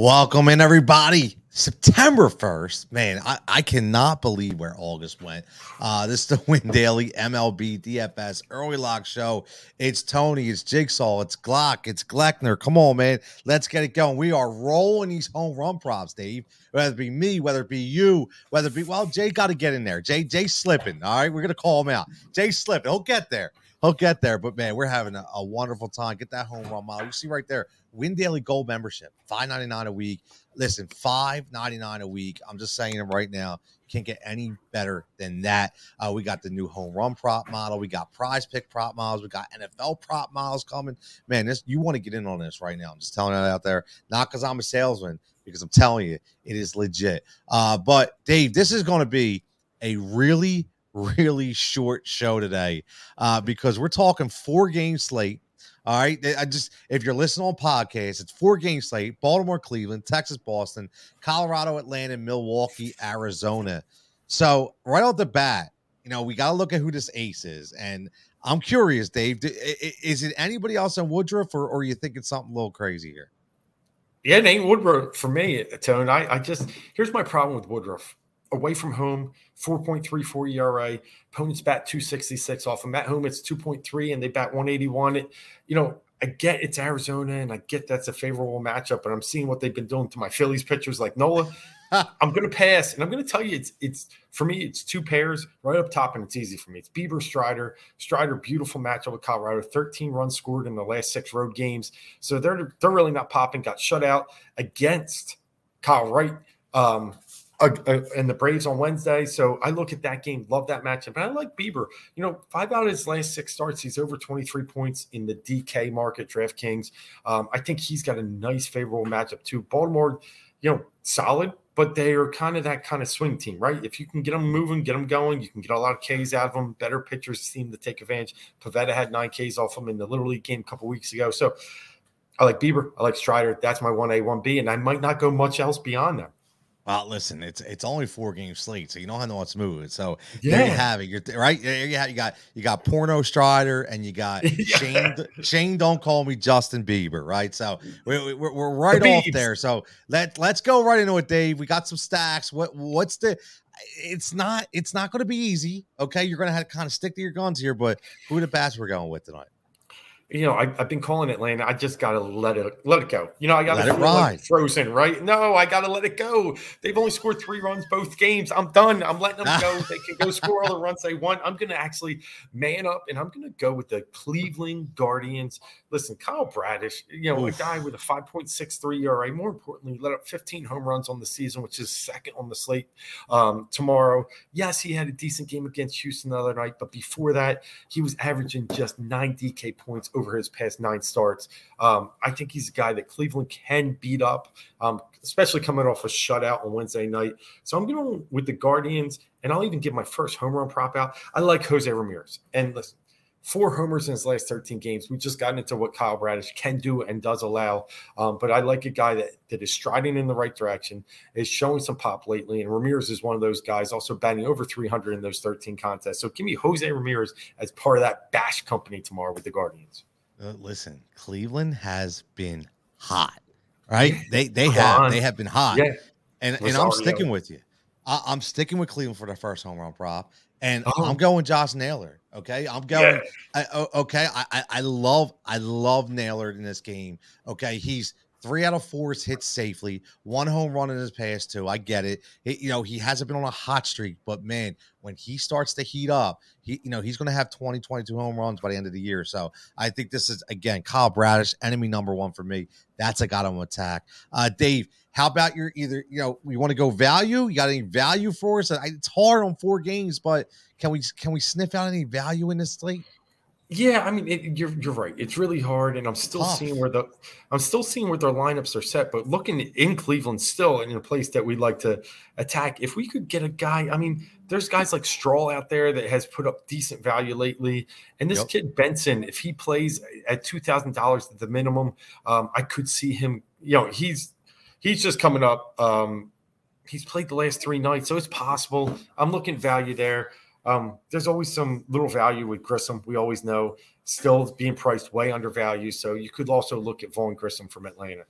Welcome in, everybody. September 1st. Man, I, I cannot believe where August went. Uh, this is the Win Daily MLB DFS early lock show. It's Tony, it's Jigsaw, it's Glock, it's Gleckner. Come on, man. Let's get it going. We are rolling these home run props, Dave. Whether it be me, whether it be you, whether it be, well, Jay got to get in there. Jay, Jay slipping. All right. We're going to call him out. Jay slipping. He'll get there. He'll get there. But man, we're having a, a wonderful time. Get that home run model. You see right there Win Daily Gold membership, five ninety nine a week. Listen, five ninety nine a week. I'm just saying it right now. Can't get any better than that. Uh, we got the new home run prop model. We got prize pick prop models. We got NFL prop models coming. Man, this you want to get in on this right now. I'm just telling it out there. Not because I'm a salesman, because I'm telling you, it is legit. Uh, but Dave, this is going to be a really, really short show today uh, because we're talking four game slate all right. I just if you're listening on podcasts, it's four game slate: Baltimore, Cleveland, Texas, Boston, Colorado, Atlanta, Milwaukee, Arizona. So right off the bat, you know, we got to look at who this ace is. And I'm curious, Dave, is it anybody else in Woodruff or, or are you thinking something a little crazy here? Yeah, it ain't Woodruff for me, Tone. I, I just here's my problem with Woodruff away from home, 4.34 ERA. Opponents bat 266 off them. At home, it's 2.3 and they bat 181. It, you know, I get it's Arizona and I get that's a favorable matchup, but I'm seeing what they've been doing to my Phillies pitchers like Nola. I'm going to pass, and I'm going to tell you, it's it's for me, it's two pairs right up top, and it's easy for me. It's Bieber Strider. Strider, beautiful matchup with Colorado. 13 runs scored in the last six road games, so they're they're really not popping. Got shut out against Kyle Wright. Um, and the Braves on Wednesday. So I look at that game, love that matchup. And I like Bieber. You know, five out of his last six starts, he's over 23 points in the DK market, DraftKings. Um, I think he's got a nice, favorable matchup too. Baltimore, you know, solid, but they are kind of that kind of swing team, right? If you can get them moving, get them going, you can get a lot of Ks out of them. Better pitchers seem to take advantage. Pivetta had nine Ks off them in the Little League game a couple weeks ago. So I like Bieber. I like Strider. That's my 1A, 1B. And I might not go much else beyond them. Well, listen, it's it's only four game slate, so you don't have to know what's moving. So yeah. there you have it. You're right. There you, have, you got you got Porno Strider and you got. Shane. Shane, don't call me Justin Bieber, right? So we're, we're, we're right the off there. So let let's go right into it, Dave. We got some stacks. What what's the? It's not it's not going to be easy. Okay, you're going to have to kind of stick to your guns here. But who the bats we're going with tonight? You know, I, have been calling it Atlanta. I just got to let it let it go. You know, I got to let it like frozen, right? No, I got to let it go. They've only scored three runs both games. I'm done. I'm letting them go. they can go score all the runs they want. I'm going to actually man up, and I'm going to go with the Cleveland Guardians. Listen, Kyle Bradish, you know, Oof. a guy with a 5.63 ERA. More importantly, let up 15 home runs on the season, which is second on the slate um, tomorrow. Yes, he had a decent game against Houston the other night, but before that, he was averaging just nine DK points over his past nine starts. Um, I think he's a guy that Cleveland can beat up, um, especially coming off a shutout on Wednesday night. So I'm going with the Guardians, and I'll even give my first home run prop out. I like Jose Ramirez. And listen, four homers in his last 13 games. We've just gotten into what Kyle Bradish can do and does allow. Um, but I like a guy that, that is striding in the right direction, is showing some pop lately. And Ramirez is one of those guys, also batting over 300 in those 13 contests. So give me Jose Ramirez as part of that bash company tomorrow with the Guardians. Uh, listen, Cleveland has been hot, right? They they have they have been hot, yeah. and and I'm sticking with you. I, am sticking with Cleveland for the first home run prop, and oh. I'm going Josh Naylor. Okay, I'm going. Yeah. I, okay, I, I love I love Naylor in this game. Okay, he's Three out of four is hit safely. One home run in his past two. I get it. it. You know, he hasn't been on a hot streak, but man, when he starts to heat up, he, you know, he's going to have 20, 22 home runs by the end of the year. So I think this is, again, Kyle Bradish, enemy number one for me. That's a guy to attack. Uh, Dave, how about your either, you know, we want to go value? You got any value for us? It's hard on four games, but can we, can we sniff out any value in this slate? Yeah, I mean, it, you're you're right. It's really hard, and I'm still Tough. seeing where the I'm still seeing where their lineups are set. But looking in Cleveland, still in a place that we'd like to attack. If we could get a guy, I mean, there's guys like Straw out there that has put up decent value lately, and this yep. kid Benson, if he plays at two thousand dollars at the minimum, um, I could see him. You know, he's he's just coming up. Um, he's played the last three nights, so it's possible. I'm looking value there. Um, there's always some little value with Grissom. We always know still being priced way undervalued. So you could also look at Vaughn Grissom from Atlanta.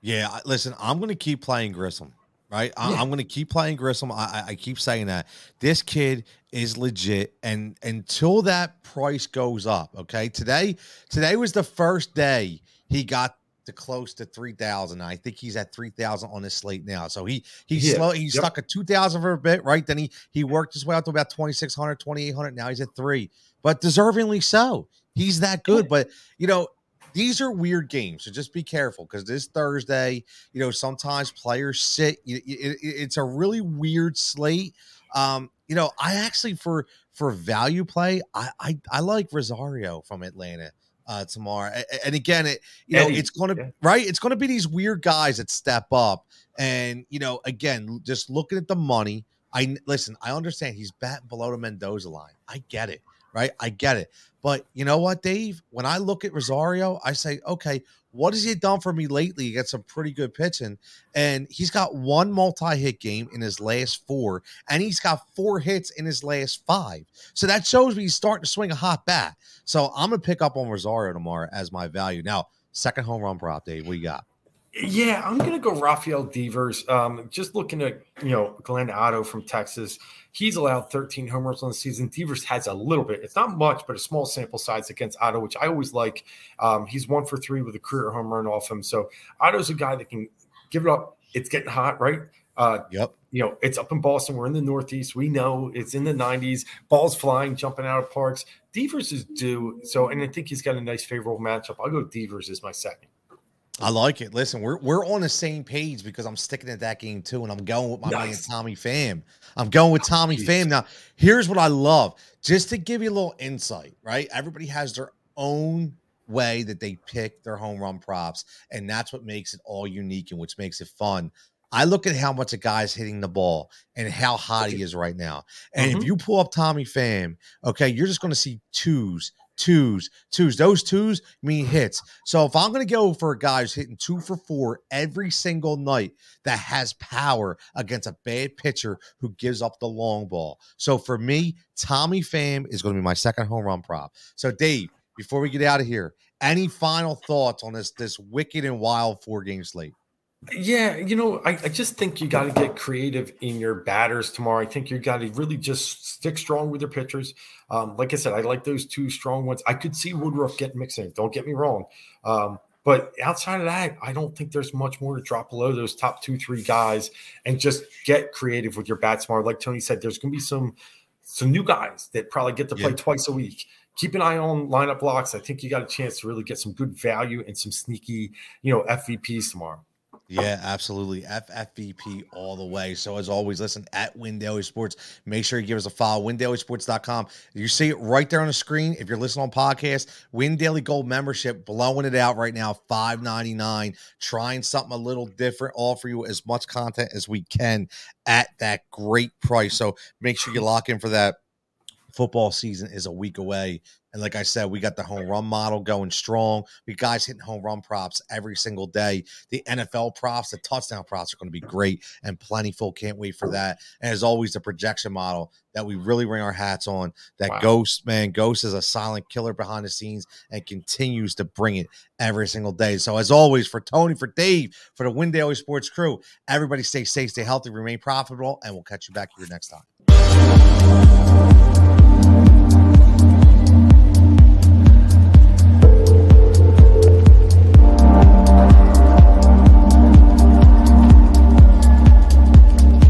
Yeah, listen, I'm going to keep playing Grissom right? I, am going to keep playing Grissom. I, I, keep saying that this kid is legit, and until that price goes up, okay. Today, today was the first day he got to close to three thousand. I think he's at three thousand on his slate now. So he he's yeah. slow. he yep. stuck at two thousand for a bit, right? Then he he worked his way up to about 2600, 2800. Now he's at three, but deservingly so. He's that good. But you know, these are weird games, so just be careful because this Thursday, you know, sometimes players sit. It, it, it's a really weird slate. Um, you know, I actually for for value play, I I, I like Rosario from Atlanta. Uh, tomorrow, and again, it you know Eddie, it's going to yeah. right. It's going to be these weird guys that step up, and you know, again, just looking at the money. I listen. I understand he's batting below the Mendoza line. I get it right? I get it. But you know what, Dave? When I look at Rosario, I say, okay, what has he done for me lately? He got some pretty good pitching, and he's got one multi-hit game in his last four, and he's got four hits in his last five. So that shows me he's starting to swing a hot bat. So I'm gonna pick up on Rosario tomorrow as my value. Now, second home run prop, Dave. What you got? Yeah, I'm gonna go Rafael Devers. Um, just looking at you know Glenn Otto from Texas, he's allowed 13 homers on the season. Devers has a little bit. It's not much, but a small sample size against Otto, which I always like. Um, he's one for three with a career home run off him. So Otto's a guy that can give it up. It's getting hot, right? Uh, yep. You know, it's up in Boston. We're in the Northeast. We know it's in the 90s. Balls flying, jumping out of parks. Devers is due. So, and I think he's got a nice favorable matchup. I'll go Devers as my second. I like it. Listen, we're we're on the same page because I'm sticking at that game too, and I'm going with my nice. man Tommy Pham. I'm going with Tommy oh, Pham. Now, here's what I love. Just to give you a little insight, right? Everybody has their own way that they pick their home run props, and that's what makes it all unique and which makes it fun. I look at how much a guy's hitting the ball and how hot he is right now. And mm-hmm. if you pull up Tommy Pham, okay, you're just going to see twos, twos, twos. Those twos mean hits. So if I'm going to go for a guy who's hitting two for four every single night that has power against a bad pitcher who gives up the long ball. So for me, Tommy Pham is going to be my second home run prop. So Dave, before we get out of here, any final thoughts on this this wicked and wild four game slate? Yeah, you know, I, I just think you got to get creative in your batters tomorrow. I think you got to really just stick strong with your pitchers. Um, like I said, I like those two strong ones. I could see Woodruff getting mixed in. Don't get me wrong. Um, but outside of that, I don't think there's much more to drop below those top two, three guys and just get creative with your bats smart. Like Tony said, there's going to be some some new guys that probably get to play yeah. twice a week. Keep an eye on lineup blocks. I think you got a chance to really get some good value and some sneaky, you know, FVPs tomorrow. Yeah, absolutely. FFVP all the way. So as always, listen at Win Daily Sports. Make sure you give us a follow. WinDailySports.com. You see it right there on the screen. If you're listening on podcast, Win Daily Gold membership, blowing it out right now, five ninety nine. Trying something a little different. Offer you as much content as we can at that great price. So make sure you lock in for that. Football season is a week away. And like I said, we got the home run model going strong. We guys hitting home run props every single day. The NFL props, the touchdown props are going to be great and plentiful. Can't wait for that. And as always, the projection model that we really ring our hats on. That wow. Ghost, man, Ghost is a silent killer behind the scenes and continues to bring it every single day. So as always, for Tony, for Dave, for the Win Daily Sports crew, everybody stay safe, stay healthy, remain profitable, and we'll catch you back here next time.